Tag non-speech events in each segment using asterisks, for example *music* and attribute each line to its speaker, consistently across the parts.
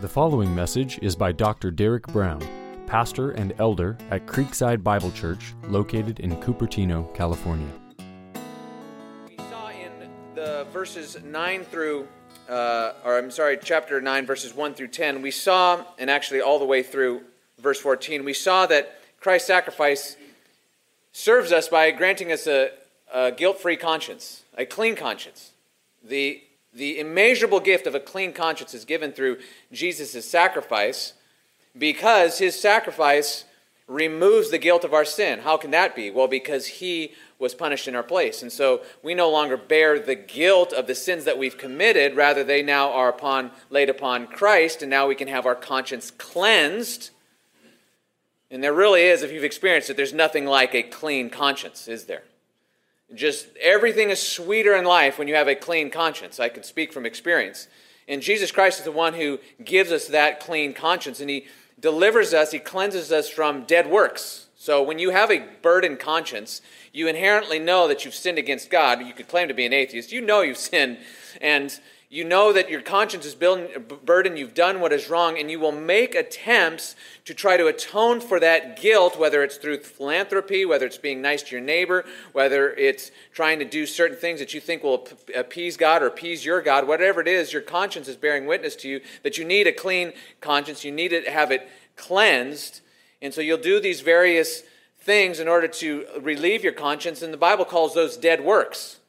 Speaker 1: The following message is by Dr. Derek Brown, pastor and elder at Creekside Bible Church, located in Cupertino, California.
Speaker 2: We saw in the verses 9 through, uh, or I'm sorry, chapter 9, verses 1 through 10, we saw, and actually all the way through verse 14, we saw that Christ's sacrifice serves us by granting us a, a guilt free conscience, a clean conscience. The, the immeasurable gift of a clean conscience is given through Jesus' sacrifice because his sacrifice removes the guilt of our sin. How can that be? Well, because he was punished in our place. And so we no longer bear the guilt of the sins that we've committed, rather they now are upon laid upon Christ and now we can have our conscience cleansed. And there really is if you've experienced it there's nothing like a clean conscience, is there? Just everything is sweeter in life when you have a clean conscience. I can speak from experience. And Jesus Christ is the one who gives us that clean conscience, and He delivers us, He cleanses us from dead works. So when you have a burdened conscience, you inherently know that you've sinned against God. You could claim to be an atheist. You know you've sinned, and you know that your conscience is burdened, you've done what is wrong, and you will make attempts to try to atone for that guilt, whether it's through philanthropy, whether it's being nice to your neighbor, whether it's trying to do certain things that you think will appease God or appease your God, whatever it is, your conscience is bearing witness to you that you need a clean conscience, you need to have it cleansed. And so you'll do these various things in order to relieve your conscience, and the Bible calls those dead works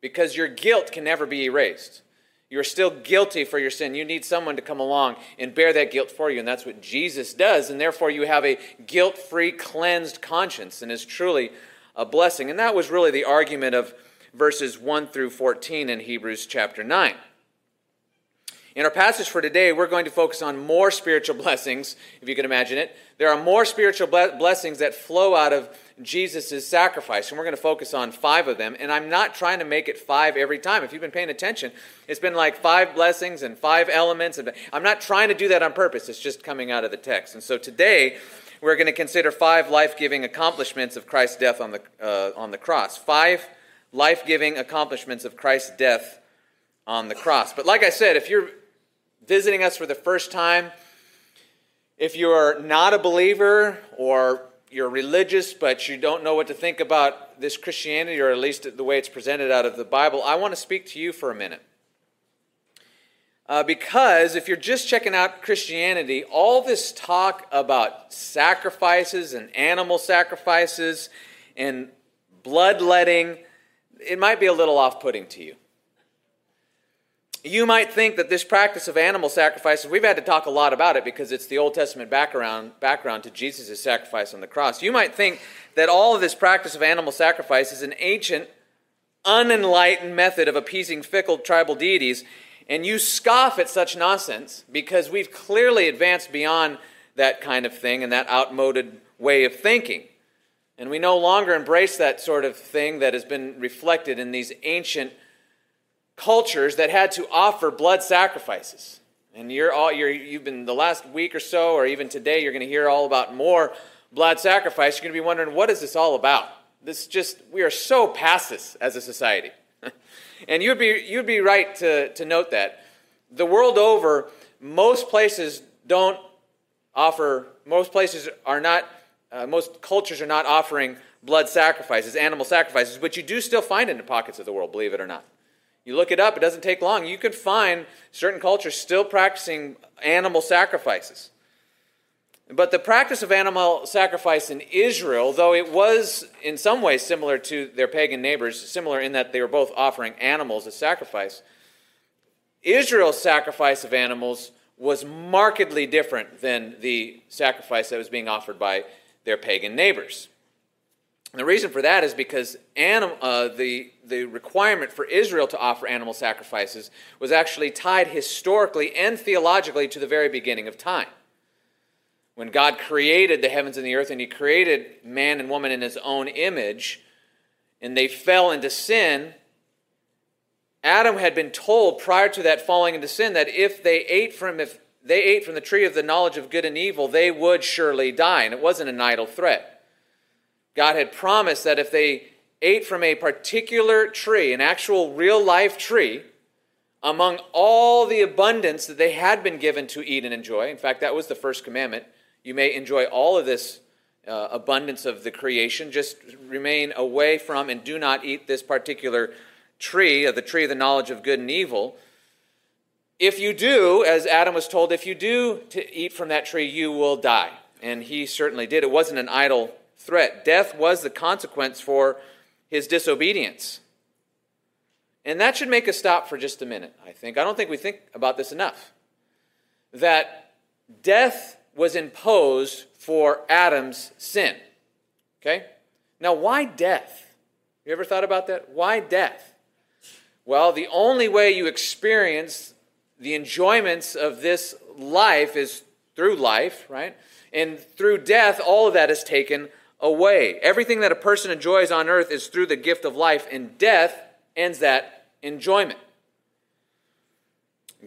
Speaker 2: because your guilt can never be erased. You're still guilty for your sin. You need someone to come along and bear that guilt for you, and that's what Jesus does. And therefore, you have a guilt free, cleansed conscience, and is truly a blessing. And that was really the argument of verses 1 through 14 in Hebrews chapter 9. In our passage for today, we're going to focus on more spiritual *laughs* blessings, if you can imagine it. There are more spiritual blessings that flow out of Jesus' sacrifice, and we're going to focus on five of them. And I'm not trying to make it five every time. If you've been paying attention, it's been like five blessings and five elements. And I'm not trying to do that on purpose, it's just coming out of the text. And so today, we're going to consider five life giving accomplishments of Christ's death on the, uh, on the cross. Five life giving accomplishments of Christ's death on the cross. But like I said, if you're visiting us for the first time, if you're not a believer or you're religious but you don't know what to think about this Christianity, or at least the way it's presented out of the Bible, I want to speak to you for a minute. Uh, because if you're just checking out Christianity, all this talk about sacrifices and animal sacrifices and bloodletting, it might be a little off putting to you. You might think that this practice of animal sacrifices, we've had to talk a lot about it because it's the Old Testament background, background to Jesus' sacrifice on the cross. You might think that all of this practice of animal sacrifice is an ancient, unenlightened method of appeasing fickle tribal deities, and you scoff at such nonsense because we've clearly advanced beyond that kind of thing and that outmoded way of thinking. And we no longer embrace that sort of thing that has been reflected in these ancient cultures that had to offer blood sacrifices. And you're all you're, you've been the last week or so, or even today, you're going to hear all about more blood sacrifice. You're going to be wondering, what is this all about? This just we are so past this as a society. *laughs* and you'd be you'd be right to, to note that. The world over, most places don't offer, most places are not, uh, most cultures are not offering blood sacrifices, animal sacrifices, but you do still find it in the pockets of the world, believe it or not. You look it up, it doesn't take long. You can find certain cultures still practicing animal sacrifices. But the practice of animal sacrifice in Israel, though it was in some ways similar to their pagan neighbors, similar in that they were both offering animals as sacrifice, Israel's sacrifice of animals was markedly different than the sacrifice that was being offered by their pagan neighbors. And the reason for that is because anim, uh, the, the requirement for Israel to offer animal sacrifices was actually tied historically and theologically to the very beginning of time. When God created the heavens and the earth and He created man and woman in His own image, and they fell into sin, Adam had been told prior to that falling into sin that if they ate from if they ate from the tree of the knowledge of good and evil, they would surely die, and it wasn't an idle threat. God had promised that if they ate from a particular tree, an actual real life tree, among all the abundance that they had been given to eat and enjoy. In fact, that was the first commandment. You may enjoy all of this uh, abundance of the creation, just remain away from and do not eat this particular tree, of the tree of the knowledge of good and evil. If you do, as Adam was told, if you do to eat from that tree, you will die. And he certainly did. It wasn't an idle threat. Death was the consequence for his disobedience. And that should make us stop for just a minute, I think. I don't think we think about this enough. That death was imposed for Adam's sin. Okay? Now, why death? You ever thought about that? Why death? Well, the only way you experience the enjoyments of this life is through life, right? And through death, all of that is taken away. Everything that a person enjoys on earth is through the gift of life, and death ends that enjoyment.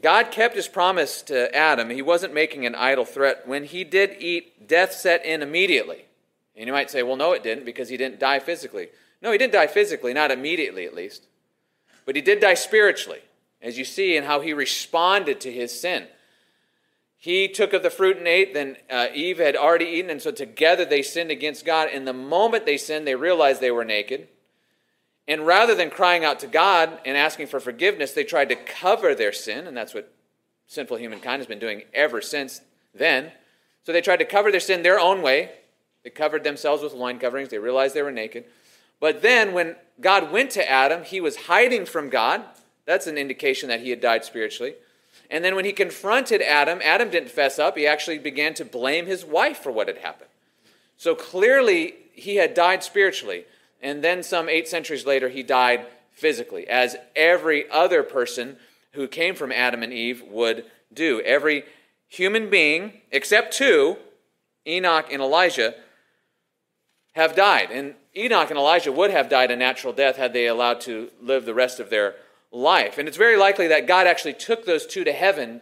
Speaker 2: God kept his promise to Adam. He wasn't making an idle threat. When he did eat, death set in immediately. And you might say, well, no, it didn't because he didn't die physically. No, he didn't die physically, not immediately at least. But he did die spiritually as you see in how he responded to his sin. He took of the fruit and ate, then uh, Eve had already eaten, and so together they sinned against God. And the moment they sinned, they realized they were naked. And rather than crying out to God and asking for forgiveness, they tried to cover their sin, and that's what sinful humankind has been doing ever since then. So they tried to cover their sin their own way. They covered themselves with loin coverings. They realized they were naked. But then when God went to Adam, he was hiding from God. That's an indication that he had died spiritually. And then when he confronted Adam, Adam didn't fess up. He actually began to blame his wife for what had happened. So clearly, he had died spiritually. And then, some eight centuries later, he died physically, as every other person who came from Adam and Eve would do. Every human being, except two, Enoch and Elijah, have died. And Enoch and Elijah would have died a natural death had they allowed to live the rest of their life. And it's very likely that God actually took those two to heaven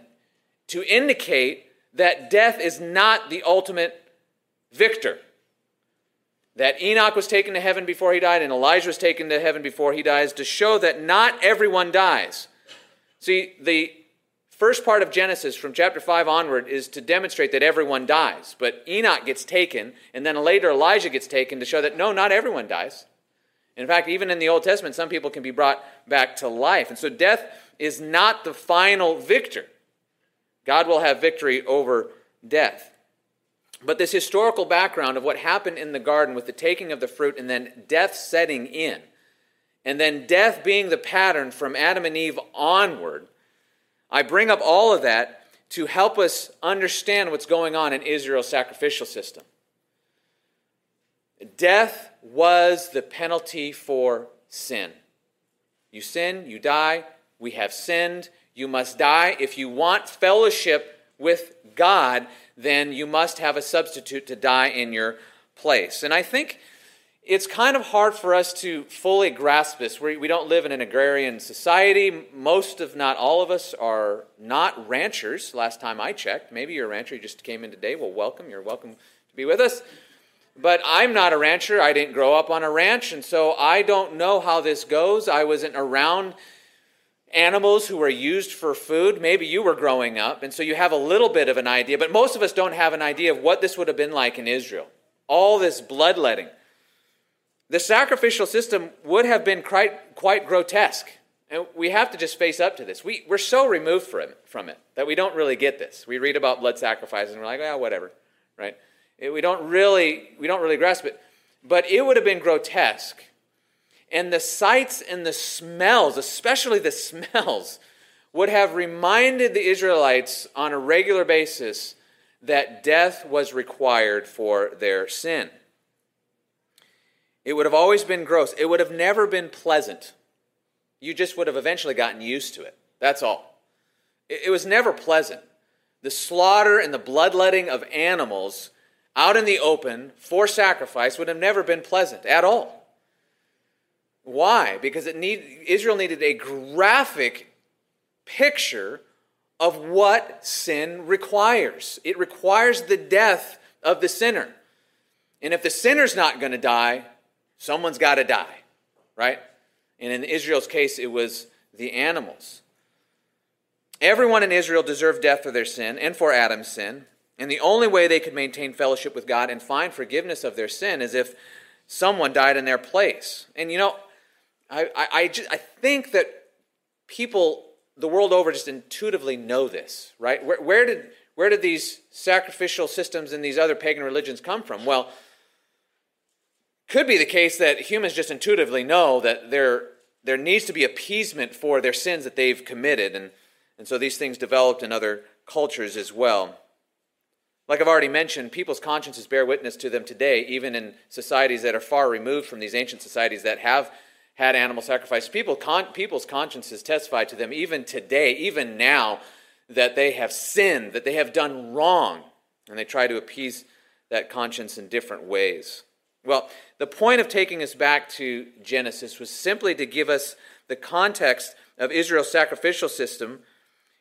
Speaker 2: to indicate that death is not the ultimate victor. That Enoch was taken to heaven before he died and Elijah was taken to heaven before he dies to show that not everyone dies. See, the first part of Genesis from chapter 5 onward is to demonstrate that everyone dies. But Enoch gets taken, and then later Elijah gets taken to show that no, not everyone dies. In fact, even in the Old Testament, some people can be brought back to life. And so death is not the final victor. God will have victory over death. But this historical background of what happened in the garden with the taking of the fruit and then death setting in, and then death being the pattern from Adam and Eve onward, I bring up all of that to help us understand what's going on in Israel's sacrificial system. Death was the penalty for sin. You sin, you die. We have sinned. You must die. If you want fellowship with God, then you must have a substitute to die in your place. And I think it's kind of hard for us to fully grasp this. We, we don't live in an agrarian society. Most, if not all of us, are not ranchers, last time I checked. Maybe you're a rancher, you just came in today. Well, welcome. You're welcome to be with us. But I'm not a rancher. I didn't grow up on a ranch, and so I don't know how this goes. I wasn't around animals who were used for food. Maybe you were growing up, and so you have a little bit of an idea, but most of us don't have an idea of what this would have been like in Israel. All this bloodletting. The sacrificial system would have been quite, quite grotesque. And we have to just face up to this. We, we're so removed from it, from it that we don't really get this. We read about blood sacrifices and we're like, oh, whatever, right? We don't really we don't really grasp it. But it would have been grotesque. And the sights and the smells especially the *laughs* smells would have reminded the israelites on a regular basis that death was required for their sin. It would have always been gross. It would have never been pleasant. You just would have eventually gotten used to it. That's all. It was never pleasant. The slaughter and the bloodletting of animals out in the open for sacrifice would have never been pleasant at all. Why? Because it need, Israel needed a graphic picture of what sin requires. It requires the death of the sinner. And if the sinner's not going to die, someone's got to die, right? And in Israel's case, it was the animals. Everyone in Israel deserved death for their sin and for Adam's sin. And the only way they could maintain fellowship with God and find forgiveness of their sin is if someone died in their place. And you know, I, I, I, just, I think that people the world over just intuitively know this, right? Where, where, did, where did these sacrificial systems and these other pagan religions come from? Well, could be the case that humans just intuitively know that there, there needs to be appeasement for their sins that they've committed. And, and so these things developed in other cultures as well. Like I've already mentioned, people's consciences bear witness to them today, even in societies that are far removed from these ancient societies that have had animal sacrifice. People, con- people's consciences testify to them even today, even now, that they have sinned, that they have done wrong, and they try to appease that conscience in different ways. Well, the point of taking us back to Genesis was simply to give us the context of Israel's sacrificial system,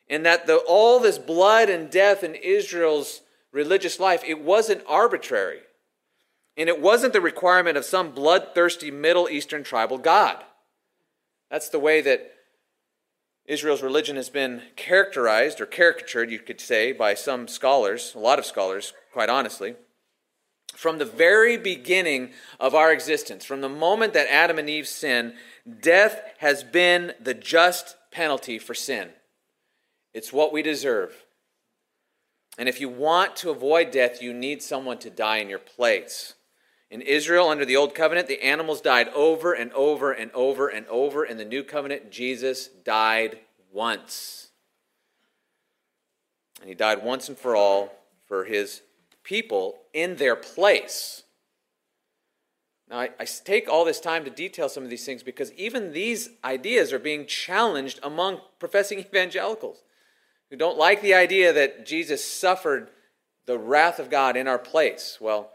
Speaker 2: and that the, all this blood and death in Israel's religious life, it wasn't arbitrary. And it wasn't the requirement of some bloodthirsty Middle Eastern tribal god. That's the way that Israel's religion has been characterized or caricatured, you could say, by some scholars, a lot of scholars, quite honestly. From the very beginning of our existence, from the moment that Adam and Eve sinned, death has been the just penalty for sin. It's what we deserve. And if you want to avoid death, you need someone to die in your place. In Israel, under the Old Covenant, the animals died over and over and over and over. In the New Covenant, Jesus died once. And he died once and for all for his people in their place. Now, I, I, take all this time to detail some of these things because even these ideas are being challenged among professing evangelicals who don't like the idea that Jesus suffered the wrath of God in our place. Well,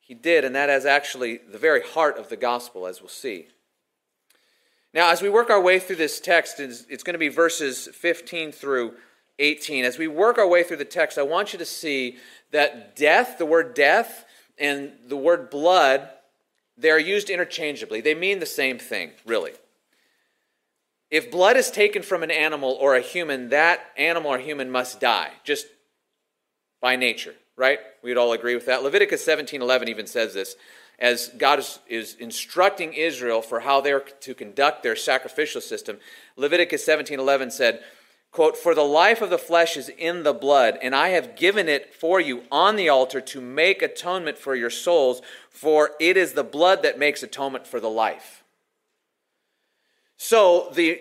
Speaker 2: he did, and that is actually the very heart of the gospel, as we'll see. Now, as we work our way through this text, it's going to be verses 15 through 18. As we work our way through the text, I want you to see that death, the word death, and the word blood, they are used interchangeably. They mean the same thing, really. If blood is taken from an animal or a human, that animal or human must die, just by nature right? We'd all agree with that. Leviticus 17:11 even says this as God is, is instructing Israel for how they're to conduct their sacrificial system. Leviticus 17:11 said, quote, "For the life of the flesh is in the blood, and I have given it for you on the altar to make atonement for your souls, for it is the blood that makes atonement for the life." So the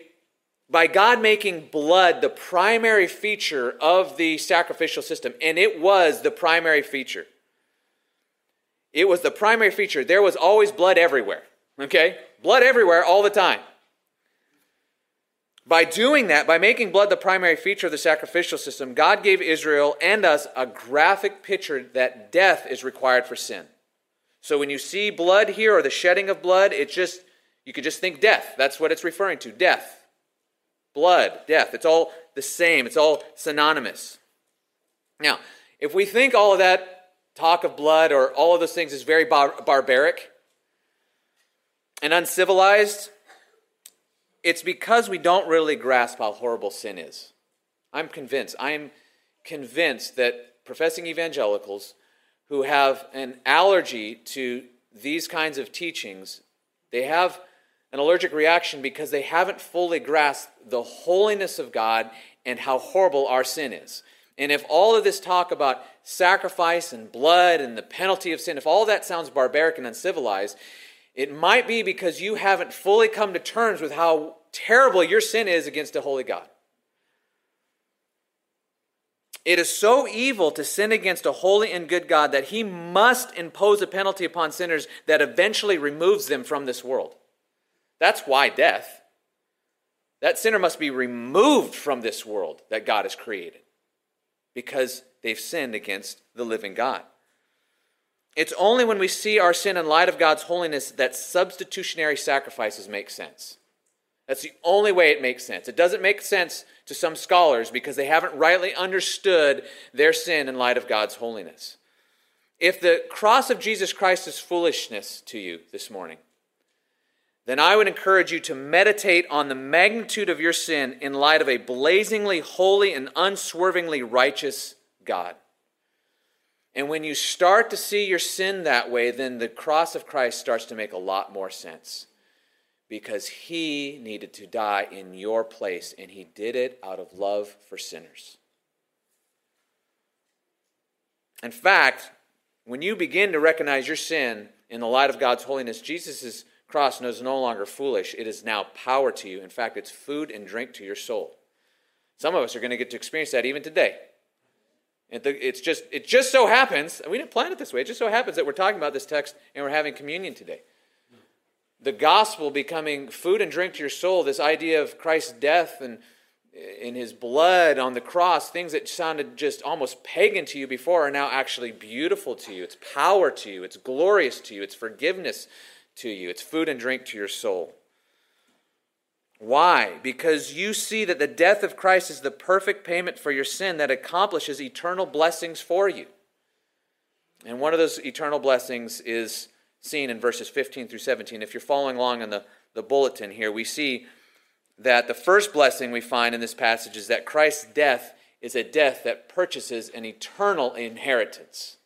Speaker 2: by God making blood the primary feature of the sacrificial system, and it was the primary feature. It was the primary feature. There was always blood everywhere, okay? Blood everywhere all the time. By doing that, by making blood the primary feature of the sacrificial system, God gave Israel and us a graphic picture that death is required for sin. So when you see blood here or the shedding of blood, it just, you could just think death. That's what it's referring to death blood, death. It's all the same, it's all synonymous. Now, if we think all of that talk of blood or all of those things is very bar- barbaric and uncivilized, it's because we don't really grasp how horrible sin is. I'm convinced. I'm convinced that professing evangelicals who have an allergy to these kinds of teachings, they have an allergic reaction because they haven't fully grasped the holiness of God and how horrible our sin is. And if all of this talk about sacrifice and blood and the penalty of sin, if all that sounds barbaric and uncivilized, it might be because you haven't fully come to terms with how terrible your sin is against a holy God. It is so evil to sin against a holy and good God that he must impose a penalty upon sinners that eventually removes them from this world. That's why death. That sinner must be removed from this world that God has created because they've sinned against the living God. It's only when we see our sin in light of God's holiness that substitutionary sacrifices make sense. That's the only way it makes sense. It doesn't make sense to some scholars because they haven't rightly understood their sin in light of God's holiness. If the cross of Jesus Christ is foolishness to you this morning, then I would encourage you to meditate on the magnitude of your sin in light of a blazingly holy and unswervingly righteous God. And when you start to see your sin that way, then the cross of Christ starts to make a lot more sense. Because he needed to die in your place, and he did it out of love for sinners. In fact, when you begin to recognize your sin in the light of God's holiness, Jesus' cross is no longer foolish. It is now power to you. In fact, it's food and drink to your soul. Some of us are going to get to experience that even today. It's just, it just so happens, and we didn't plan it this way, it just so happens that we're talking about this text and we're having communion today. The gospel becoming food and drink to your soul, this idea of Christ's death and in his blood on the cross, things that sounded just almost pagan to you before are now actually beautiful to you. It's power to you, it's glorious to you, it's forgiveness to you, it's food and drink to your soul. Why? Because you see that the death of Christ is the perfect payment for your sin that accomplishes eternal blessings for you. And one of those eternal blessings is seen in verses 15 through 17. If you're following along in the, the bulletin here, we see that the first blessing we find in this passage is that Christ's death is a death that purchases an eternal inheritance.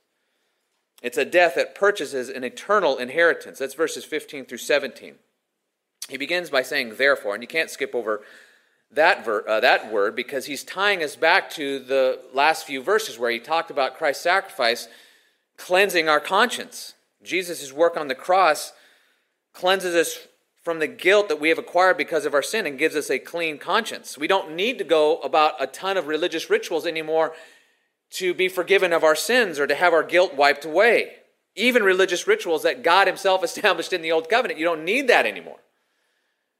Speaker 2: It's a death that purchases an eternal inheritance. That's verses 15 through 17. He begins by saying, therefore, and you can't skip over that, ver- uh, that word because he's tying us back to the last few verses where he talked about Christ's sacrifice cleansing our conscience. Jesus' work on the cross cleanses us from the guilt that we have acquired because of our sin and gives us a clean conscience. We don't need to go about a ton of religious rituals anymore to be forgiven of our sins or to have our guilt wiped away. Even religious rituals that God Himself *laughs* established in the Old Covenant, you don't need that anymore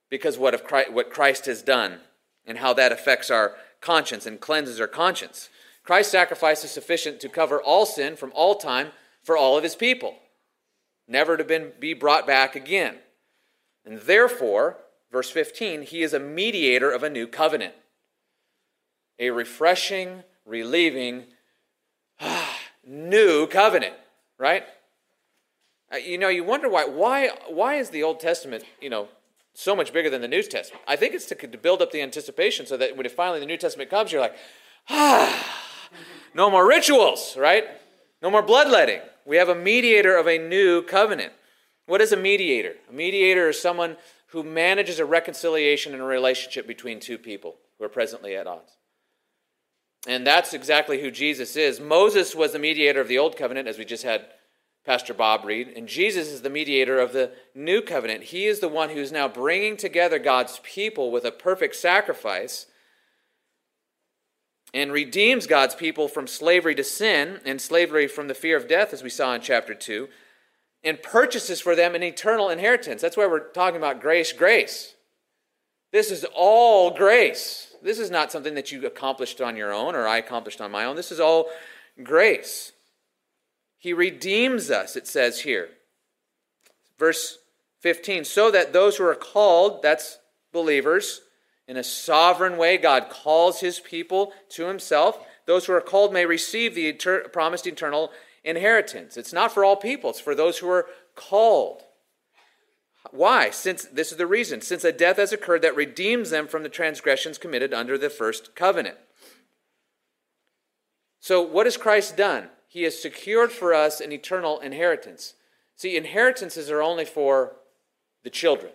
Speaker 2: because what, Christ, what Christ has done and how that affects our conscience and cleanses our conscience. Christ's sacrifice is sufficient to cover all sin from all time for all of his people, never to been, be brought back again. And therefore, verse 15, he is a mediator of a new covenant, a refreshing, relieving, new covenant, right? Uh, you know, you wonder why, why, why is the Old Testament, you know, so much bigger than the New Testament. I think it's to, to build up the anticipation so that when finally the New Testament comes, you're like, ah, no more rituals, right? No more bloodletting. We have a mediator of a new covenant. What is a mediator? A mediator is someone who manages a reconciliation and a relationship between two people who are presently at odds. And that's exactly who Jesus is. Moses was the mediator of the old covenant, as we just had Pastor Bob read. And Jesus is the mediator of the new covenant. He is the one who's now bringing together God's people with a perfect sacrifice and redeems God's people from slavery to sin and slavery from the fear of death, as we saw in chapter 2, and purchases for them an eternal inheritance. That's why we're talking about grace, grace. This is all grace. This is not something that you accomplished on your own or I accomplished on my own. This is all grace. He redeems us, it says here. Verse 15, so that those who are called, that's believers, in a sovereign way, God calls his people to himself. Those who are called may receive the promised eternal inheritance. It's not for all people, it's for those who are called. Why? Since this is the reason, since a death has occurred that redeems them from the transgressions committed under the first covenant. So, what has Christ done? He has secured for us an eternal inheritance. See, inheritances are only for the children.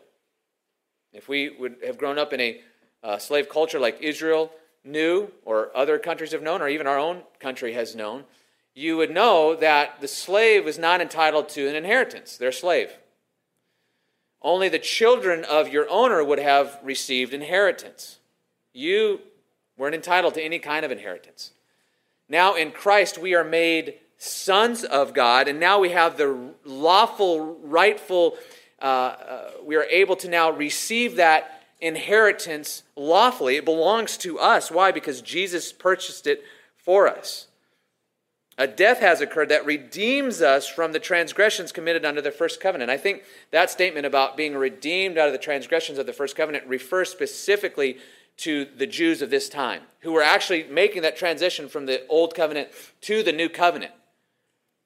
Speaker 2: If we would have grown up in a uh, slave culture like Israel knew, or other countries have known, or even our own country has known, you would know that the slave is not entitled to an inheritance. They're a slave. Only the children of your owner would have received inheritance. You weren't entitled to any kind of inheritance. Now in Christ, we are made sons of God, and now we have the lawful, rightful, uh, uh, we are able to now receive that inheritance lawfully. It belongs to us. Why? Because Jesus purchased it for us. A death has occurred that redeems us from the transgressions committed under the first covenant. I think that statement about being redeemed out of the transgressions of the first covenant refers specifically to the Jews of this time who were actually making that transition from the old covenant to the new covenant.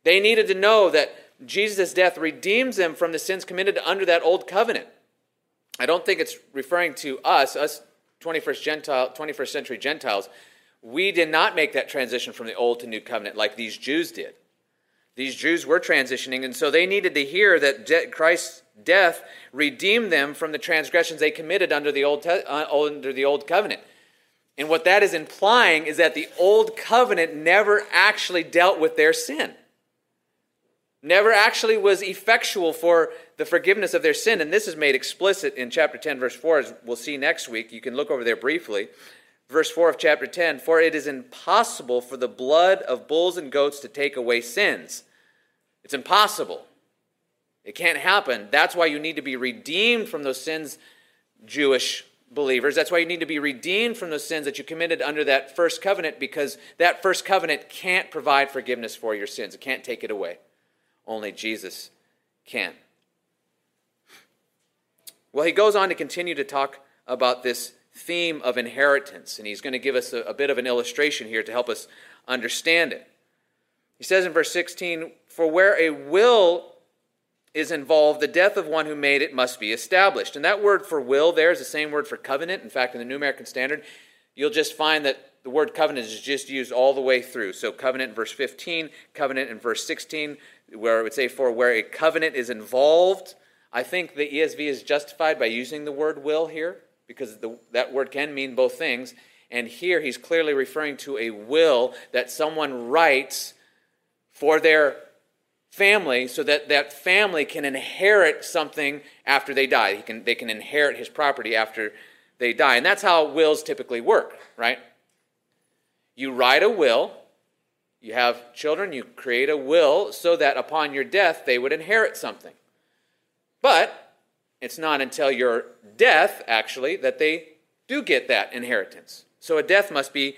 Speaker 2: They needed to know that Jesus' death redeems them from the sins committed under that old covenant. I don't think it's referring to us, us 21st, Gentile, 21st century Gentiles. We did not make that transition from the Old to New Covenant like these Jews did. These Jews were transitioning, and so they needed to hear that de- Christ's death redeemed them from the transgressions they committed under the Old, te- uh, under the Old Covenant. And what that is implying is that the Old Covenant never actually dealt with their sin, never actually was effectual for the forgiveness of their sin. And this is made explicit in chapter 10, verse 4, as we'll see next week. You can look over there briefly. Verse 4 of chapter 10 For it is impossible for the blood of bulls and goats to take away sins. It's impossible. It can't happen. That's why you need to be redeemed from those sins, Jewish believers. That's why you need to be redeemed from those sins that you committed under that first covenant because that first covenant can't provide forgiveness for your sins. It can't take it away. Only Jesus can. Well, he goes on to continue to talk about this theme of inheritance, and he's going to give us a, a, bit of an illustration here to help us understand it. He says in verse 16, For where a will is involved, the death of one who made it must be established. And that word for will there is the same word for covenant. In fact, in the New American Standard, you'll just find that the word covenant is just used all the way through. So, covenant in verse 15, covenant in verse 16, where it would say, For where a covenant is involved. I think the ESV is justified by using the word will here because the, that word can mean both things. And here he's clearly referring to a will that someone writes for their family so that that family can inherit something after they die. He can, they can inherit his property after they die. And that's how wills typically work, right? You write a will, you have children, you create a will so that upon your death they would inherit something. But it's not until your death, actually, that they do get that inheritance. So a death must be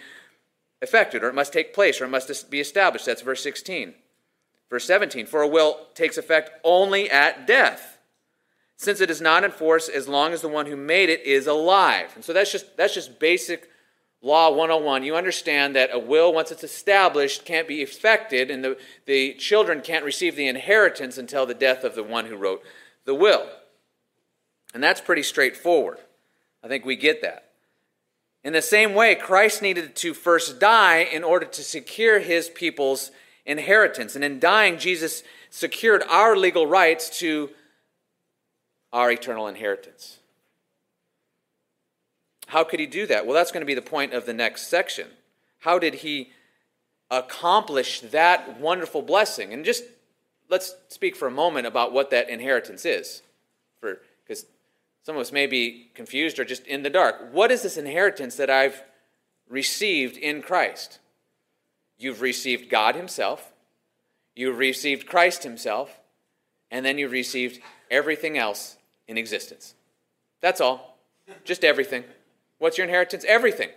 Speaker 2: effected, or it must take place, or it must be established. That's verse 16. Verse 17 For a will takes effect only at death, since it is not in force as long as the one who made it is alive. And so that's just, that's just basic law 101. You understand that a will, once it's established, can't be effected, and the, the children can't receive the inheritance until the death of the one who wrote the will. And that's pretty straightforward. I think we get that. In the same way, Christ needed to first die in order to secure his people's inheritance. And in dying, Jesus secured our legal rights to our eternal inheritance. How could he do that? Well, that's going to be the point of the next section. How did he accomplish that wonderful blessing? And just let's speak for a moment about what that inheritance is. For because some of us may be confused or just in the dark. What is this inheritance that I've received in Christ? You've received God Himself, you've received Christ Himself, and then you've received everything else in existence. That's all. Just everything. What's your inheritance? Everything.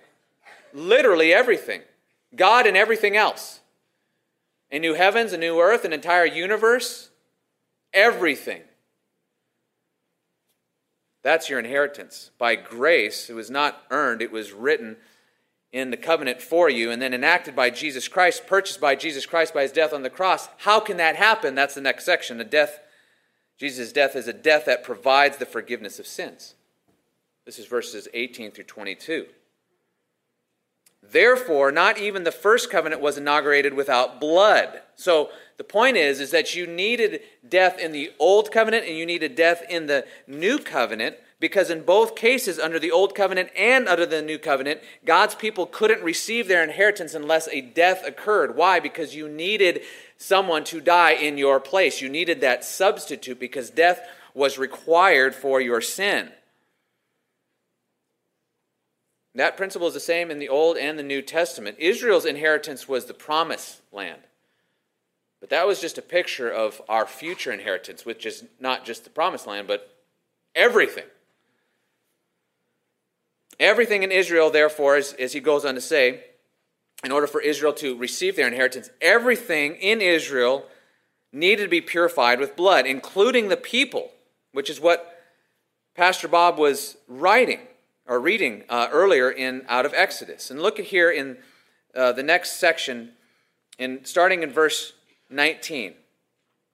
Speaker 2: Literally everything. God and everything else. A new heavens, a new earth, an entire universe. Everything. That's your inheritance. By grace, it was not earned, it was written in the covenant for you and then enacted by Jesus Christ, purchased by Jesus Christ by his death on the cross. How can that happen? That's the next section. The death, Jesus' death is a death that provides the forgiveness of sins. This is verses 18 through 22. Therefore, not even the first covenant was inaugurated without blood. So the point is, is that you needed death in the old covenant and you needed death in the new covenant because in both cases, under the old covenant and under the new covenant, God's people couldn't receive their inheritance unless a death occurred. Why? Because you needed someone to die in your place. You needed that substitute because death was required for your sin. That principle is the same in the Old and the New Testament. Israel's inheritance was the promised land. But that was just a picture of our future inheritance, which is not just the promised land, but everything. Everything in Israel, therefore, as, as he goes on to say, in order for Israel to receive their inheritance, everything in Israel needed to be purified with blood, including the people, which is what Pastor Bob was writing or reading uh, earlier in out of Exodus. And look at here in uh, the next section, in starting in verse 19.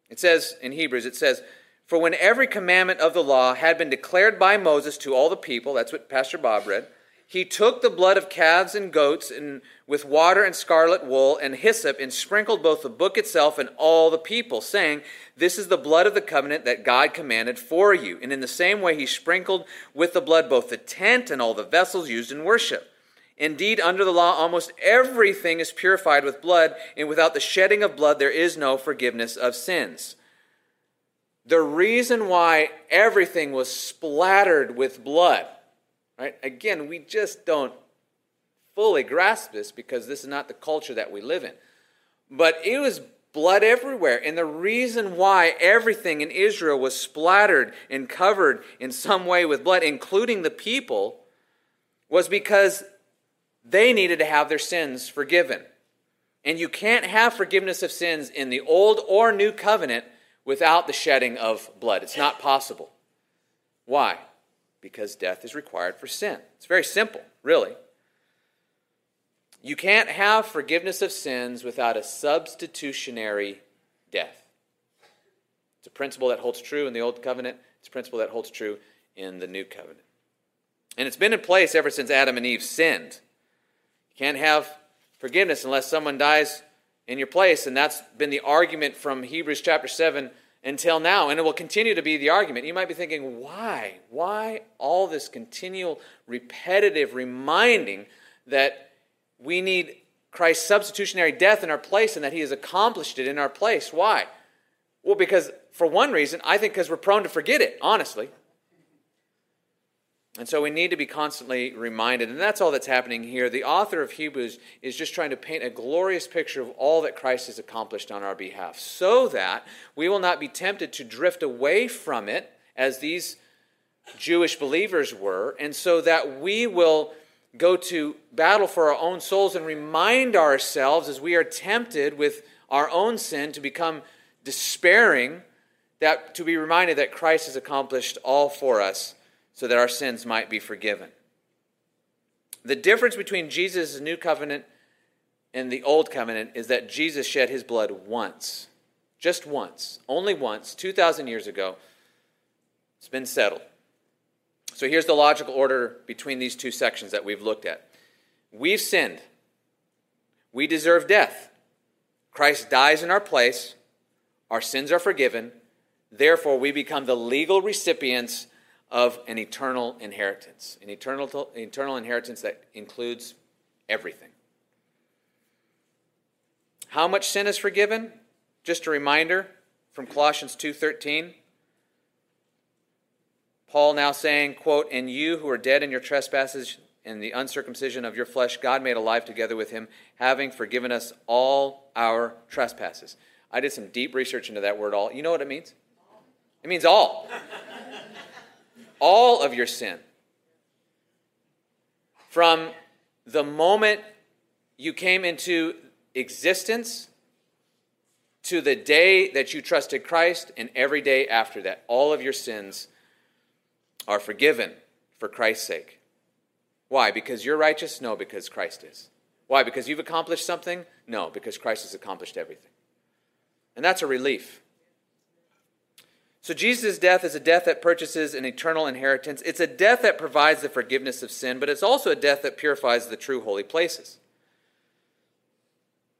Speaker 2: It says in Hebrews, it says, For when every commandment of the law had been declared by Moses to all the people, that's what Pastor Bob read, he took the blood of calves and goats and with water and scarlet wool and hyssop and sprinkled both the book itself and all the people, saying, This is the blood of the covenant that God commanded for you. And in the same way, he sprinkled with the blood both the tent and all the vessels used in worship. Indeed, under the law, almost everything is purified with blood, and without the shedding of blood, there is no forgiveness of sins. The reason why everything was splattered with blood, right? Again, we just don't fully grasp this because this is not the culture that we live in. But it was blood everywhere. And the reason why everything in Israel was splattered and covered in some way with blood, including the people, was because they needed to have their sins forgiven. And you can't have forgiveness of sins in the old or new covenant without the shedding of blood. It's not possible. Why? Because death is required for sin. It's very simple, really. You can't have forgiveness of sins without a substitutionary death. It's a principle that holds true in the Old Covenant, it's a principle that holds true in the New Covenant. And it's been in place ever since Adam and Eve sinned. You can't have forgiveness unless someone dies in your place, and that's been the argument from Hebrews chapter 7 until now, and it will continue to be the argument. You might be thinking, why? Why all this continual repetitive reminding that we need Christ's substitutionary death in our place and that he has accomplished it in our place. Why? Well, because for one reason, I think because we're prone to forget it, honestly. And so we need to be constantly reminded. And that's all that's happening here. The author of Hebrews is just trying to paint a glorious picture of all that Christ has accomplished on our behalf so that we will not be tempted to drift away from it as these Jewish believers were, and so that we will go to battle for our own souls and remind ourselves as we are tempted with our own sin to become despairing, that to be reminded that Christ has accomplished all for us so that our sins might be forgiven. The difference between Jesus' new covenant and the old covenant is that Jesus shed his blood once, just once, only once, 2,000 years ago. It's been settled. So here's the logical order between these two sections that we've looked at. We've sinned. We deserve death. Christ dies in our place. Our sins are forgiven. Therefore, we become the legal recipients of an eternal inheritance, an eternal, eternal inheritance that includes everything. How much sin is forgiven? Just a reminder from Colossians 2:13. Paul now saying, quote, And you who are dead in your trespasses and the uncircumcision of your flesh, God made alive together with him, having forgiven us all our trespasses. I did some deep research into that word all. You know what it means? It means all. All of your sin. From the moment you came into existence to the day that you trusted Christ and every day after that, all of your sins are forgiven for Christ's sake. Why? Because you're righteous? No, because Christ is. Why? Because you've accomplished something? No, because Christ has accomplished everything. And that's a relief. So Jesus' death is a death that purchases an eternal inheritance. It's a death that provides the forgiveness of sin, but it's also a death that purifies the true holy places.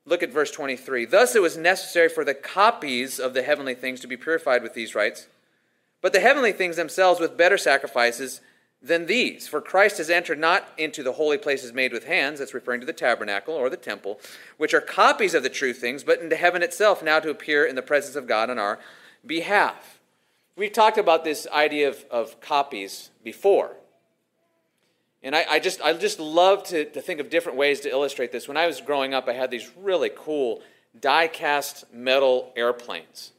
Speaker 2: Look at verse 23. Thus it was necessary for the copies of the heavenly things to be purified with these rites but the heavenly things themselves with better sacrifices than these. For Christ has entered not into the holy places made with hands, that's referring to the tabernacle or the temple, which are copies of the true things, but into heaven itself, now to appear in the presence of God on our behalf. We've talked about this idea of, of copies before. And I, I, just, I just love to, to think of different ways to illustrate this. When I was growing up, I had these really cool die cast metal airplanes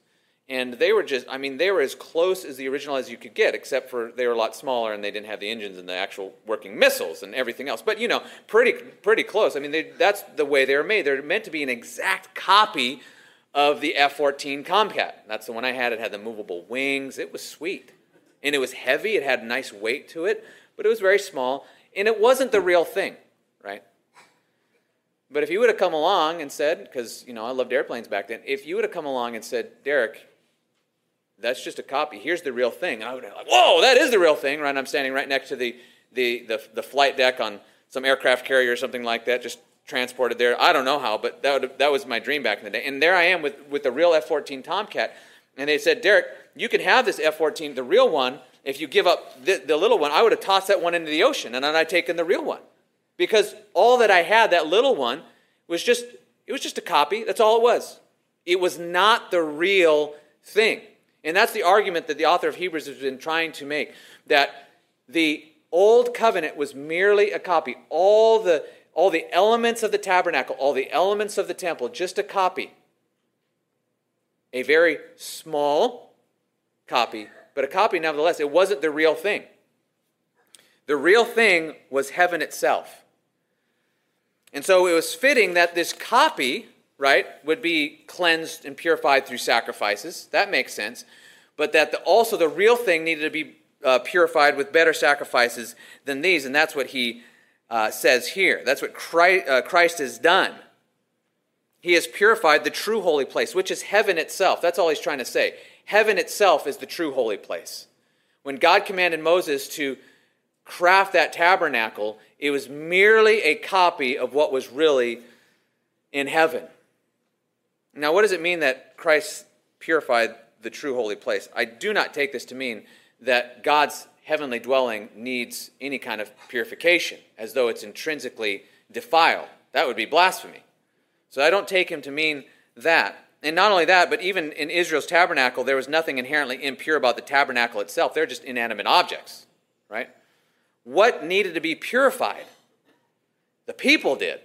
Speaker 2: and they were just i mean they were as close as the original as you could get except for they were a lot smaller and they didn't have the engines and the actual working missiles and everything else but you know pretty pretty close i mean they, that's the way they were made they're meant to be an exact copy of the f-14 tomcat that's the one i had it had the movable wings it was sweet and it was heavy it had a nice weight to it but it was very small and it wasn't the real thing right but if you would have come along and said because you know i loved airplanes back then if you would have come along and said derek that's just a copy. Here's the real thing. I would have like, whoa, that is the real thing, right? I'm standing right next to the, the, the, the flight deck on some aircraft carrier or something like that, just transported there. I don't know how, but that, would, that was my dream back in the day. And there I am with, with the real F 14 Tomcat. And they said, Derek, you can have this F 14, the real one, if you give up the, the little one. I would have tossed that one into the ocean, and then I'd taken the real one. Because all that I had, that little one, was just, it was just a copy. That's all it was. It was not the real thing. And that's the argument that the author of Hebrews has been trying to make that the old covenant was merely a copy. All the, all the elements of the tabernacle, all the elements of the temple, just a copy. A very small copy, but a copy nevertheless. It wasn't the real thing. The real thing was heaven itself. And so it was fitting that this copy right, would be cleansed and purified through sacrifices. That makes sense. But that the, also the real thing needed to be uh, purified with better sacrifices than these. And that's what he uh, says here. That's what Christ, uh, Christ has done. He has purified the true holy place, which is heaven itself. That's all he's trying to say. Heaven itself is the true holy place. When God commanded Moses to craft that tabernacle, it was merely a copy of what was really in heaven. Now, what does it mean that Christ purified the true holy place? I do not take this to mean that God's heavenly dwelling needs any kind of purification, as though it's intrinsically defiled. That would be blasphemy. So I don't take him to mean that. And not only that, but even in Israel's tabernacle, there was nothing inherently impure about the tabernacle itself. They're just inanimate objects, right? What needed to be purified? The people did.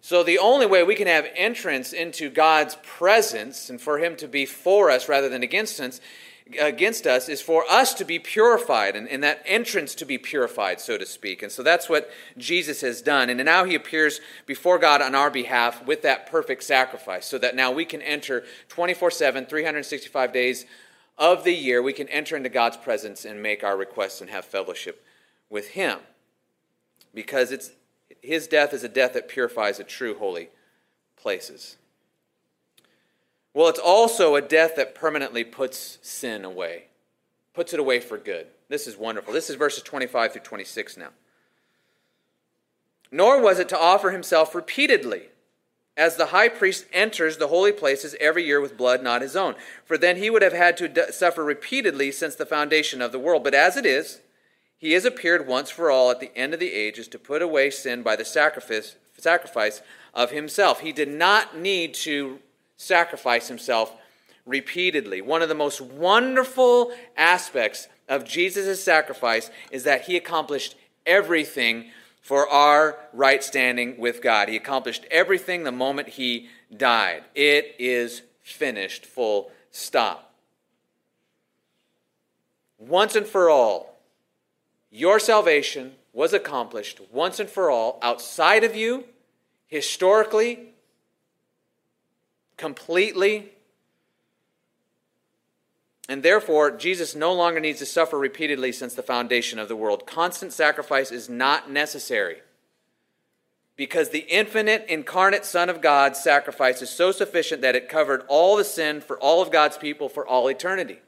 Speaker 2: So, the only way we can have entrance into God's presence and for Him to be for us rather than against us, against us is for us to be purified and, and that entrance to be purified, so to speak. And so that's what Jesus has done. And now He appears before God on our behalf with that perfect sacrifice so that now we can enter 24 7, 365 days of the year. We can enter into God's presence and make our requests and have fellowship with Him because it's his death is a death that purifies the true holy places. Well, it's also a death that permanently puts sin away, puts it away for good. This is wonderful. This is verses 25 through 26 now. Nor was it to offer himself repeatedly, as the high priest enters the holy places every year with blood not his own. For then he would have had to suffer repeatedly since the foundation of the world. But as it is, he has appeared once for all at the end of the ages to put away sin by the sacrifice, sacrifice of himself. He did not need to sacrifice himself repeatedly. One of the most wonderful aspects of Jesus' sacrifice is that he accomplished everything for our right standing with God. He accomplished everything the moment he died. It is finished, full stop. Once and for all, your salvation was accomplished once and for all outside of you, historically, completely. And therefore, Jesus no longer needs to suffer repeatedly since the foundation of the world. Constant sacrifice is not necessary because the infinite incarnate Son of God's sacrifice is so sufficient that it covered all the sin for all of God's people for all eternity.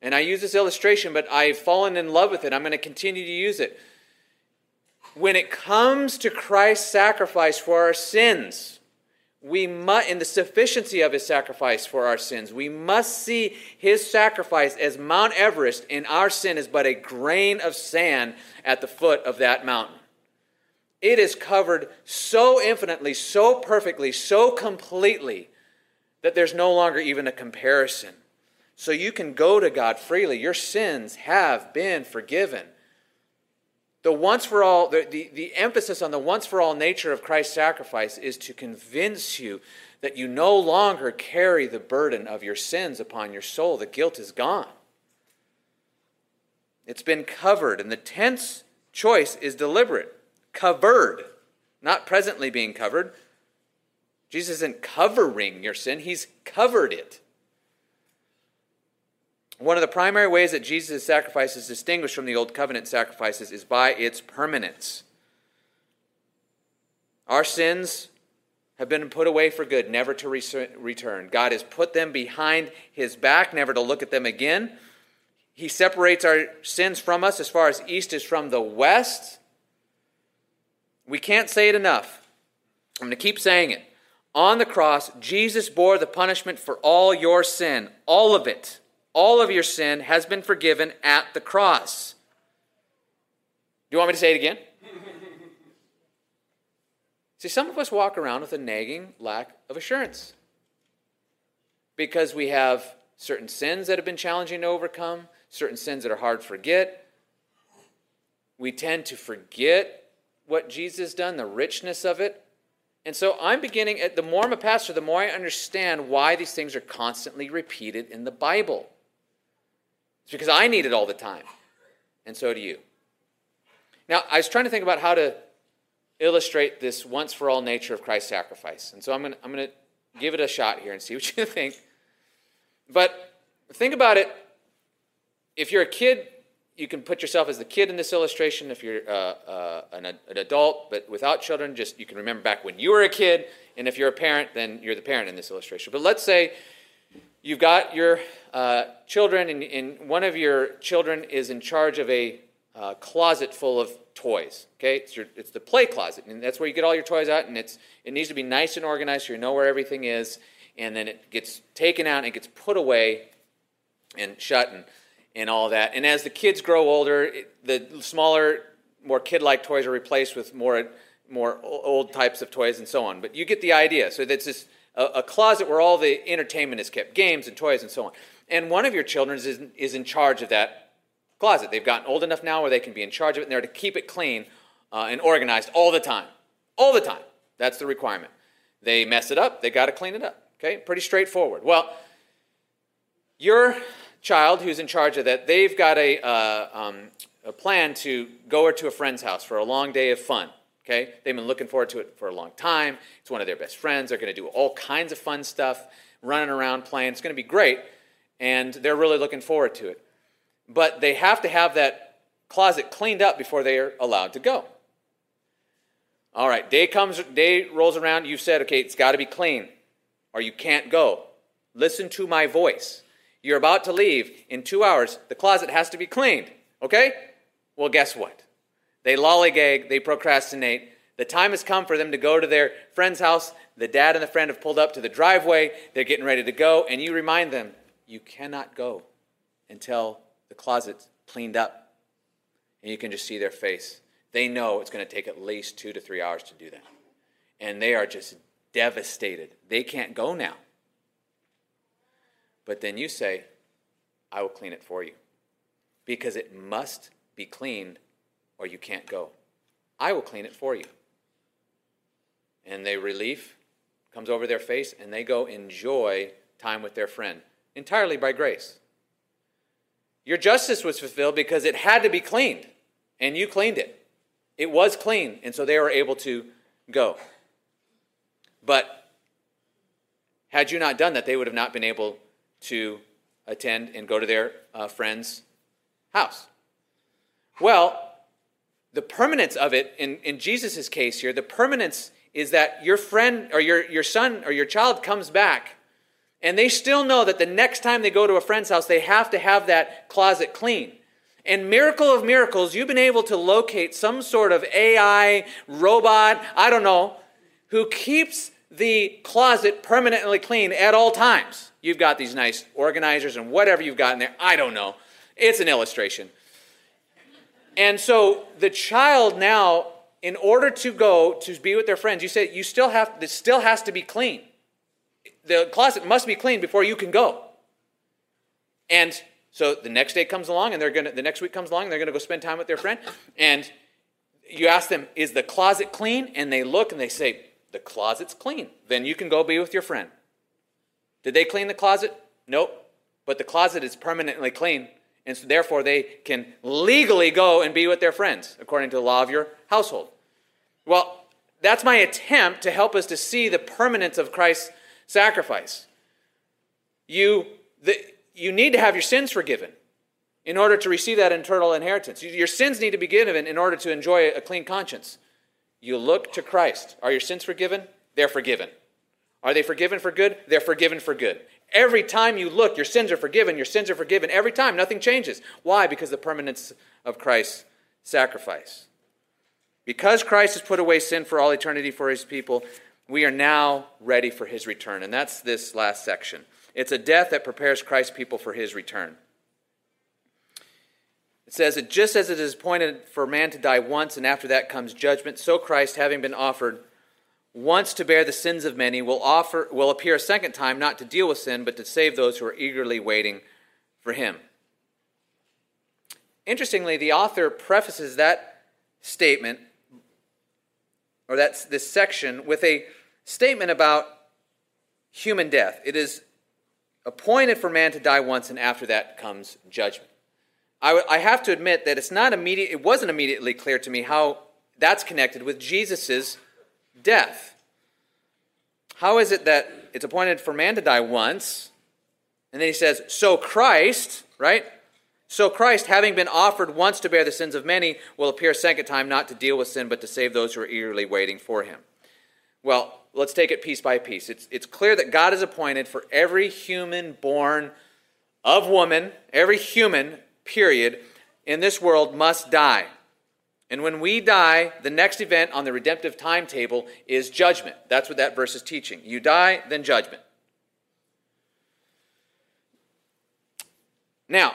Speaker 2: And I use this illustration, but I've fallen in love with it. I'm going to continue to use it. When it comes to Christ's sacrifice for our sins, we must, in the sufficiency of his sacrifice for our sins, we must see his sacrifice as Mount Everest, and our sin is but a grain of sand at the foot of that mountain. It is covered so infinitely, so perfectly, so completely that there's no longer even a comparison so you can go to God freely. Your sins have been forgiven. The once for all, the, the, the, emphasis on the once for all nature of Christ's sacrifice is to convince you that you no longer carry the burden of your sins upon your soul. The guilt is gone. It's been covered, and the tense choice is deliberate. Covered, not presently being covered. Jesus isn't covering your sin, He's covered it. One of the primary ways that Jesus' sacrifice is distinguished from the Old Covenant sacrifices is by its permanence. Our sins have been put away for good, never to return. God has put them behind his back, never to look at them again. He separates our sins from us as far as east is from the west. We can't say it enough. I'm going to keep saying it. On the cross, Jesus bore the punishment for all your sin, all of it. All of your sin has been forgiven at the cross. Do you want me to say it again? *laughs* See, some of us walk around with a nagging lack of assurance because we have certain sins that have been challenging to overcome, certain sins that are hard to forget. We tend to forget what Jesus has done, the richness of it. And so I'm beginning, the more I'm a pastor, the more I understand why these things are constantly repeated in the Bible. It's because I need it all the time, and so do you. Now, I was trying to think about how to illustrate this once for all nature of Christ's sacrifice. And so I'm going to I'm to give it a shot here and see what *laughs* you think. But think about it. If you're a kid, you can put yourself as the kid in this illustration. If you're uh, uh, an, an, adult but without children, just you can remember back when you were a kid. And if you're a parent, then you're the parent in this illustration. But let's say you've got your uh, children, and, and, one of your children is in charge of a uh, closet full of toys. Okay, it's, your, it's the play closet, and that's where you get all your toys out, and it's it needs to be nice and organized so you know where everything is, and then it gets taken out and it gets put away and shut and and all that. And as the kids grow older, it, the smaller, more kid-like toys are replaced with more more old types of toys and so on. But you get the idea. So that's this a, a closet where all the entertainment is kept, games and toys and so on. And one of your children is, is in charge of that closet. They've gotten old enough now where they can be in charge of it and they're to keep it clean uh, and organized all the time. All the time. That's the requirement. They mess it up, they got to clean it up. Okay? Pretty straightforward. Well, your child who's in charge of that, they've got a, uh, um, a plan to go to a friend's house for a long day of fun. Okay? They've been looking forward to it for a long time. It's one of their best friends. They're going to do all kinds of fun stuff, running around playing. It's going to be great. And they're really looking forward to it but they have to have that closet cleaned up before they are allowed to go. All right, day comes, day rolls around. You said, okay, it's got to be clean, or you can't go. Listen to my voice. You're about to leave in two hours. The closet has to be cleaned. Okay? Well, guess what? They lollygag, they procrastinate. The time has come for them to go to their friend's house. The dad and the friend have pulled up to the driveway. They're getting ready to go, and you remind them, you cannot go until the closet's cleaned up. And you can just see their face. They know it's going to take at least two to three hours to do that. And they are just devastated. They can't go now. But then you say, I will clean it for you. Because it must be cleaned or you can't go. I will clean it for you. And the relief comes over their face and they go enjoy time with their friend entirely by grace. Your justice was fulfilled because it had to be cleaned, and you cleaned it. It was clean, and so they were able to go. But had you not done that, they would have not been able to attend and go to their uh, friend's house. Well, the permanence of it, in, in Jesus' case here, the permanence is that your friend or your, your son or your child comes back and they still know that the next time they go to a friend's house, they have to have that closet clean. And miracle of miracles, you've been able to locate some sort of AI robot, I don't know, who keeps the closet permanently clean at all times. You've got these nice organizers and whatever you've got in there, I don't know. It's an illustration. And so the child now, in order to go to be with their friends, you say you still have this still has to be clean the closet must be clean before you can go. And so the next day comes along, and they're gonna. The next week comes along, and they're gonna go spend time with their friend. And you ask them, "Is the closet clean?" And they look and they say, "The closet's clean." Then you can go be with your friend. Did they clean the closet? Nope. But the closet is permanently clean, and so therefore they can legally go and be with their friends according to the law of your household. Well, that's my attempt to help us to see the permanence of Christ's sacrifice. You, the, you need to have your sins forgiven in order to receive that eternal inheritance. Your sins need to be given in order to enjoy a clean conscience. You look to Christ. Are your sins forgiven? they're forgiven. Are they forgiven for good? They're forgiven for good. Every time you look, your sins are forgiven. Your sins are forgiven. Every time, nothing changes. Why? Because the permanence of Christ's sacrifice. Because Christ has put away sin for all eternity for his people, we are now ready for his return. And that's this last section. It's a death that prepares Christ's people for his return. It says that just as it is appointed for man to die once, and after that comes judgment, so Christ, having been offered once to bear the sins of many, will, offer, will appear a second time, not to deal with sin, but to save those who are eagerly waiting for him. Interestingly, the author prefaces that statement, or that's this section, with a statement about human death. It is appointed for man to die once, and after that comes judgment. I, I have to admit that it's not immediate, it wasn't immediately clear to me how that's connected with Jesus' death. How is it that it's appointed for man to die once, and then he says, so Christ, right? So Christ, having been offered once to bear the sins of many, will appear a second time not to deal with sin, but to save those who are eagerly waiting for him. Well, let's take it piece by piece. It's, it's clear that God has appointed for every human born of woman, every human, period, in this world must die. And when we die, the next event on the redemptive timetable is judgment. That's what that verse is teaching. You die, then judgment. Now,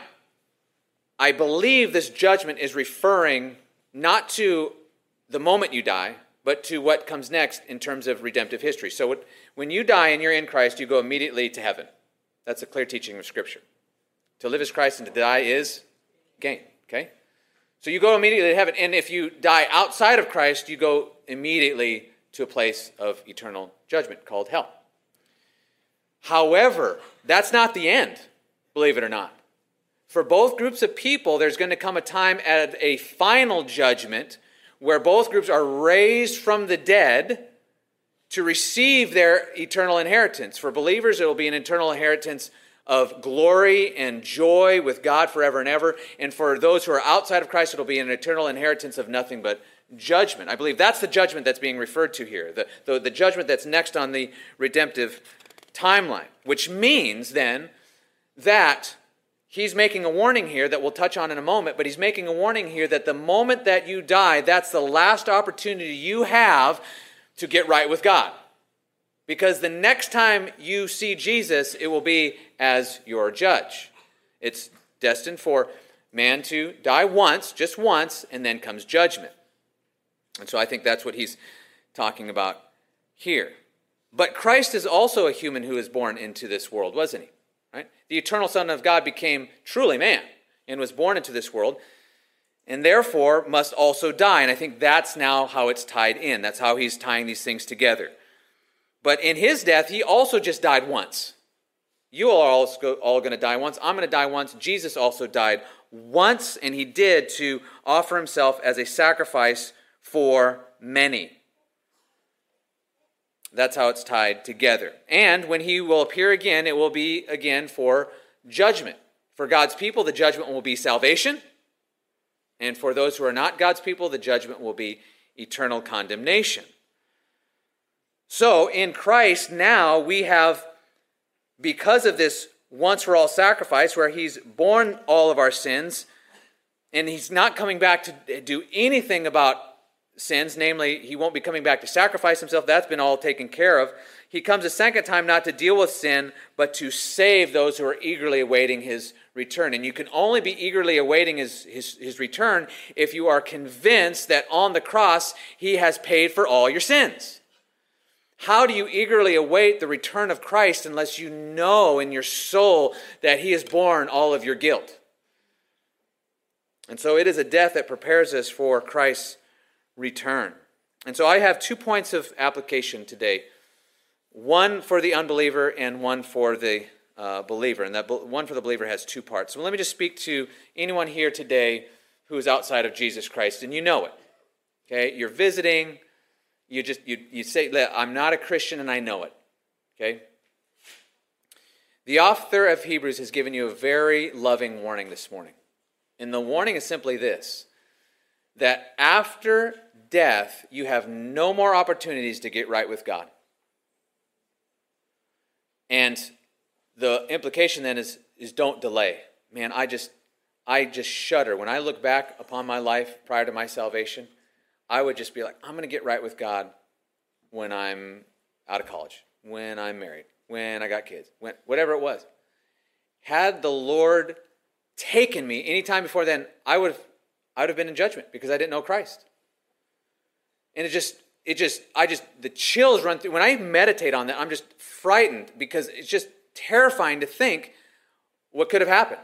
Speaker 2: I believe this judgment is referring not to the moment you die, but to what comes next in terms of redemptive history. So when you die and you're in Christ, you go immediately to heaven. That's a clear teaching of Scripture. To live is Christ and to die is gain. Okay? So you go immediately to heaven. And if you die outside of Christ, you go immediately to a place of eternal judgment called hell. However, that's not the end, believe it or not. For both groups of people, there's going to come a time at a final judgment where both groups are raised from the dead to receive their eternal inheritance. For believers, it will be an eternal inheritance of glory and joy with God forever and ever. And for those who are outside of Christ, it will be an eternal inheritance of nothing but judgment. I believe that's the judgment that's being referred to here, the, the, the judgment that's next on the redemptive timeline, which means then that he's making a warning here that we'll touch on in a moment, but he's making a warning here that the moment that you die, that's the last opportunity you have to get right with God. Because the next time you see Jesus, it will be as your judge. It's destined for man to die once, just once, and then comes judgment. And so I think that's what he's talking about here. But Christ is also a human who is born into this world, wasn't he? Right? The eternal Son of God became truly man and was born into this world, and therefore must also die. And I think that's now how it's tied in. That's how he's tying these things together. But in his death, he also just died once. You are all, all going to die once. I'm going to die once. Jesus also died once, and he did to offer himself as a sacrifice for many. That's how it's tied together. And when he will appear again, it will be again for judgment. For God's people, the judgment will be salvation. And for those who are not God's people, the judgment will be eternal condemnation. So in Christ, now we have, because of this once for all sacrifice, where he's borne all of our sins, and he's not coming back to do anything about sins, namely, he won't be coming back to sacrifice himself. That's been all taken care of. He comes a second time not to deal with sin, but to save those who are eagerly awaiting his return. And you can only be eagerly awaiting his, his, his return if you are convinced that on the cross he has paid for all your sins. How do you eagerly await the return of Christ unless you know in your soul that he has borne all of your guilt? And so it is a death that prepares us for Christ's return. And so I have two points of application today one for the unbeliever and one for the uh, believer. And that one for the believer has two parts. So let me just speak to anyone here today who is outside of Jesus Christ, and you know it. Okay, you're visiting. You just you, you say, "I'm not a Christian, and I know it." Okay. The author of Hebrews has given you a very loving warning this morning, and the warning is simply this: that after death, you have no more opportunities to get right with God. And the implication then is, is don't delay. Man, I just, I just shudder. When I look back upon my life prior to my salvation, I would just be like, I'm going to get right with God when I'm out of college, when I'm married, when I got kids, when, whatever it was. Had the Lord taken me any time before then, I would have, I would have been in judgment because I didn't know Christ. And it just, it just, I just, the chills run through. When I meditate on that, I'm just frightened because it's just terrifying to think what could have happened.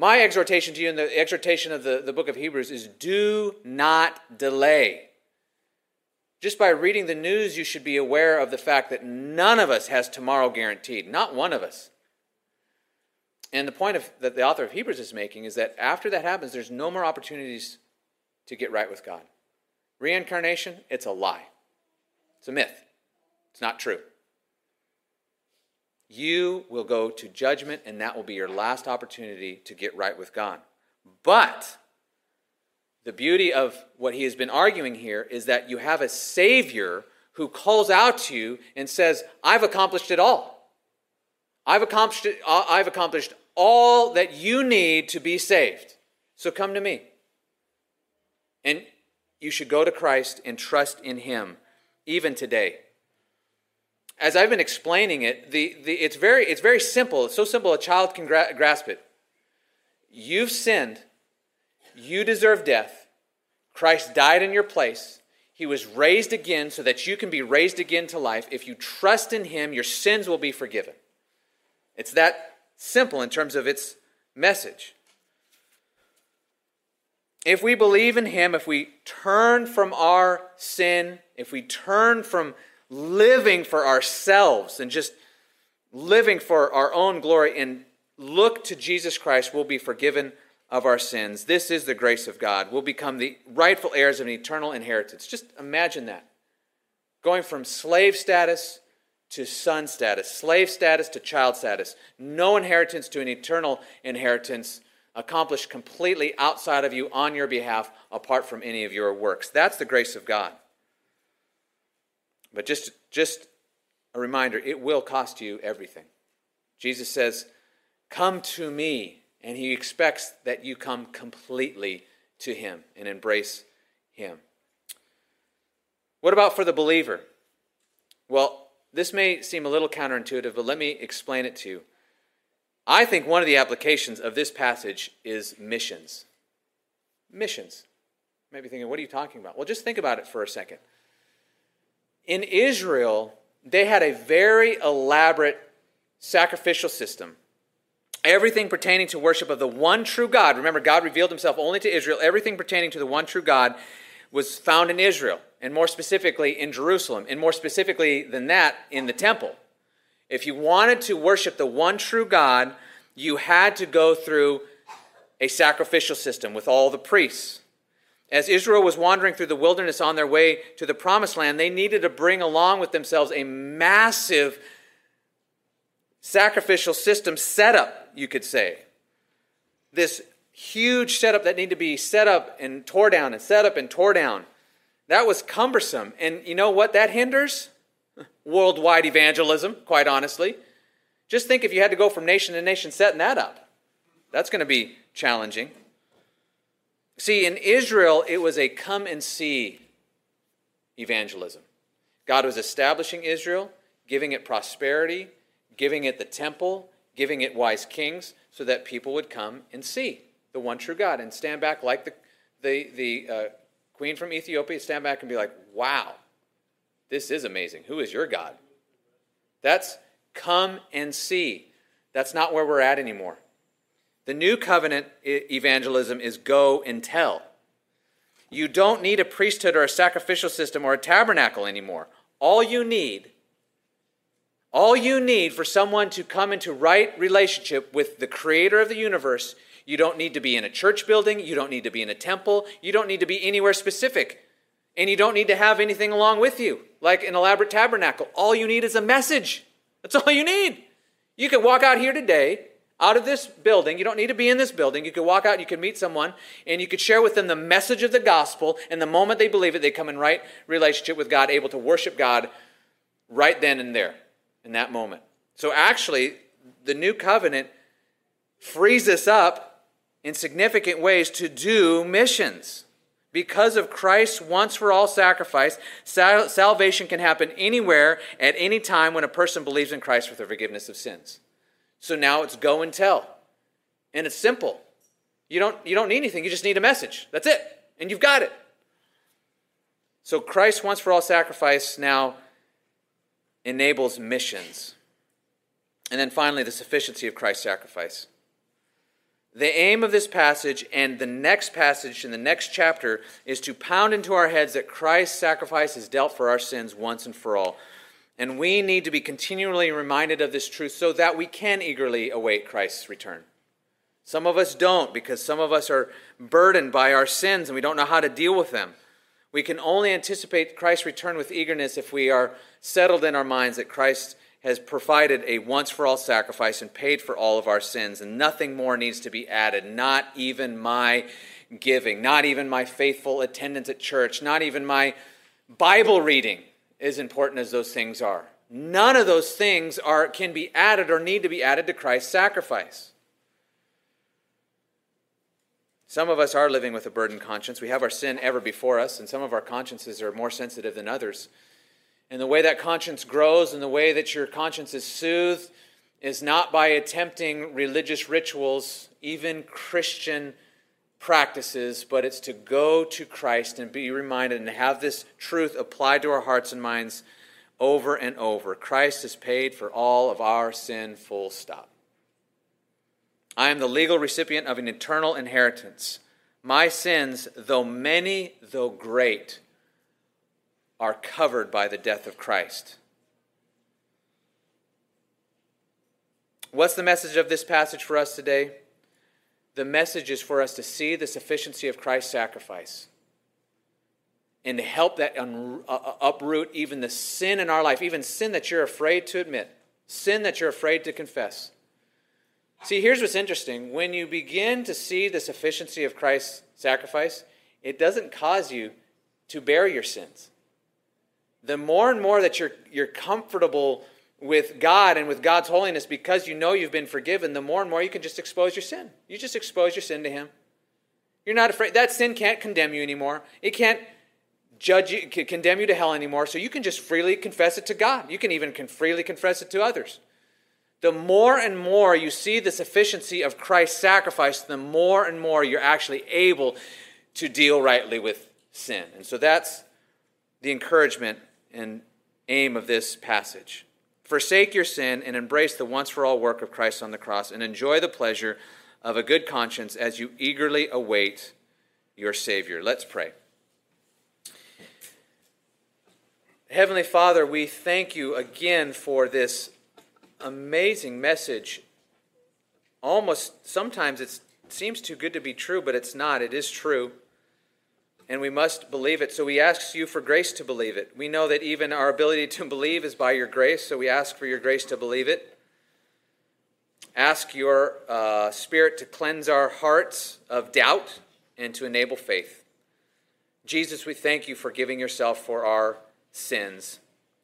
Speaker 2: My exhortation to you and the exhortation of the, the book of Hebrews is do not delay. Just by reading the news, you should be aware of the fact that none of us has tomorrow guaranteed, not one of us. And the point of, that the author of Hebrews is making is that after that happens, there's no more opportunities to get right with God. Reincarnation, it's a lie. It's a myth. It's not true. You will go to judgment, and that will be your last opportunity to get right with God. But the beauty of what he has been arguing here is that you have a Savior who calls out to you and says, I've accomplished it all. I've accomplished, it, uh, I've accomplished all that you need to be saved. So come to me. And you should go to Christ and trust in him, even today as I've been explaining it, the, the, it's, very, it's very simple. It's so simple a child can gra- grasp it. You've sinned. You deserve death. Christ died in your place. He was raised again so that you can be raised again to life. If you trust in Him, your sins will be forgiven. It's that simple in terms of its message. If we believe in Him, if we turn from our sin, if we turn from living for ourselves and just living for our own glory and look to Jesus Christ, we'll be forgiven of our sins. This is the grace of God. We'll become the rightful heirs of an eternal inheritance. Just imagine that. Going from slave status to son status, slave status to child status, no inheritance to an eternal inheritance accomplished completely outside of you on your behalf apart from any of your works. That's the grace of God. But just, just a reminder it will cost you everything. Jesus says, Come to me. And he expects that you come completely to him and embrace him. What about for the believer? Well, this may seem a little counterintuitive, but let me explain it to you. I think one of the applications of this passage is missions. Missions. Maybe thinking, what are you talking about? Well, just think about it for a second in Israel, they had a very elaborate sacrificial system. Everything pertaining to worship of the one true God. Remember, God revealed himself only to Israel. Everything pertaining to the one true God was found in Israel, and more specifically in Jerusalem, and more specifically than that, in the temple. If you wanted to worship the one true God, you had to go through a sacrificial system with all the priests. As Israel was wandering through the wilderness on their way to the promised land, they needed to bring along with themselves a massive sacrificial system setup, you could say. This huge setup that needed to be set up and tore down and set up and tore down. That was cumbersome. And you know what that hinders? *laughs* Worldwide evangelism, quite honestly. Just think if you had to go from nation to nation setting that up. That's going to be challenging. See, in Israel, it was a come and see evangelism. God was establishing Israel, giving it prosperity, giving it the temple, giving it wise kings, so that people would come and see the one true God and stand back like the, the, the uh, queen from Ethiopia, stand back and be like, wow, this is amazing. Who is your God? That's come and see. That's not where we're at anymore. The new covenant evangelism is go and tell. You don't need a priesthood or a sacrificial system or a tabernacle anymore. All you need, all you need for someone to come into right relationship with the creator of the universe, you don't need to be in a church building, you don't need to be in a temple, you don't need to be anywhere specific. And you don't need to have anything along with you, like an elaborate tabernacle. All you need is a message. That's all you need. You can walk out here today out of this building. You don't need to be in this building. You could walk out, you could meet someone, and you could share with them the message of the gospel. And the moment they believe it, they come in right relationship with God, able to worship God right then and there. in that moment. So actually, the new covenant frees us up in significant ways to do missions. Because of Christ's once for all sacrifice, salvation can happen anywhere at any time when a person believes in Christ for the forgiveness of sins. So now it's go and tell. And it's simple. You don't, you don't need anything, you just need a message. That's it. And you've got it. So Christ once for all sacrifice now enables missions. And then finally, the sufficiency of Christ's sacrifice. The aim of this passage and the next passage in the next chapter is to pound into our heads that Christ's sacrifice is dealt for our sins once and for all. And we need to be continually reminded of this truth so that we can eagerly await Christ's return. Some of us don't because some of us are burdened by our sins and we don't know how to deal with them. We can only anticipate Christ's return with eagerness if we are settled in our minds that Christ has provided a once for all sacrifice and paid for all of our sins, and nothing more needs to be added, not even my giving, not even my faithful attendance at church, not even my Bible reading, as important as those things are. None of those things are, can be added or need to be added to Christ's sacrifice. Some of us are living with a burdened conscience. We have our sin ever before us, and some of our consciences are more sensitive than others. And the way that conscience grows and the way that your conscience is soothed is not by attempting religious rituals, even Christian practices, but it's to go to Christ and be reminded and have this truth applied to our hearts and minds over and over. Christ has paid for all of our sin, full stop. I am the legal recipient of an eternal inheritance. My sins, though many, though great, are covered by the death of Christ. What's the message of this passage for us today? The message is for us to see the sufficiency of Christ's sacrifice and to help that un- uh, uh, uproot even the sin in our life, even sin that you're afraid to admit, sin that you're afraid to confess. See, here's what's interesting. When you begin to see the sufficiency of Christ's sacrifice, it doesn't cause you to bear your sins the more and more that you're, you're comfortable with God and with God's holiness because you know you've been forgiven, the more and more you can just expose your sin. You just expose your sin to Him. You're not afraid. That sin can't condemn you anymore. It can't judge you, can condemn you to hell anymore. So you can just freely confess it to God. You can even freely confess it to others. The more and more you see the sufficiency of Christ's sacrifice, the more and more you're actually able to deal rightly with sin. And so that's the encouragement and aim of this passage. Forsake your sin and embrace the once for all work of Christ on the cross and enjoy the pleasure of a good conscience as you eagerly await your Savior. Let's pray. Heavenly Father, we thank you again for this amazing message. Almost sometimes it seems too good to be true, but it's not. It is true and we must believe it. So we ask you for grace to believe it. We know that even our ability to believe is by your grace, so we ask for your grace to believe it. Ask your uh, Spirit to cleanse our hearts of doubt and to enable faith. Jesus, we thank you for giving yourself for our sins.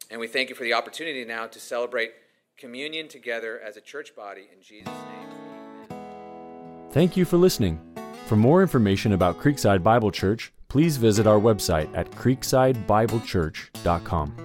Speaker 2: And we thank you for the opportunity now to celebrate communion together as a church body in Jesus' name.
Speaker 1: Amen. Thank you for listening. For more information about Creekside Bible Church, please visit our website at creeksidebiblechurch.com.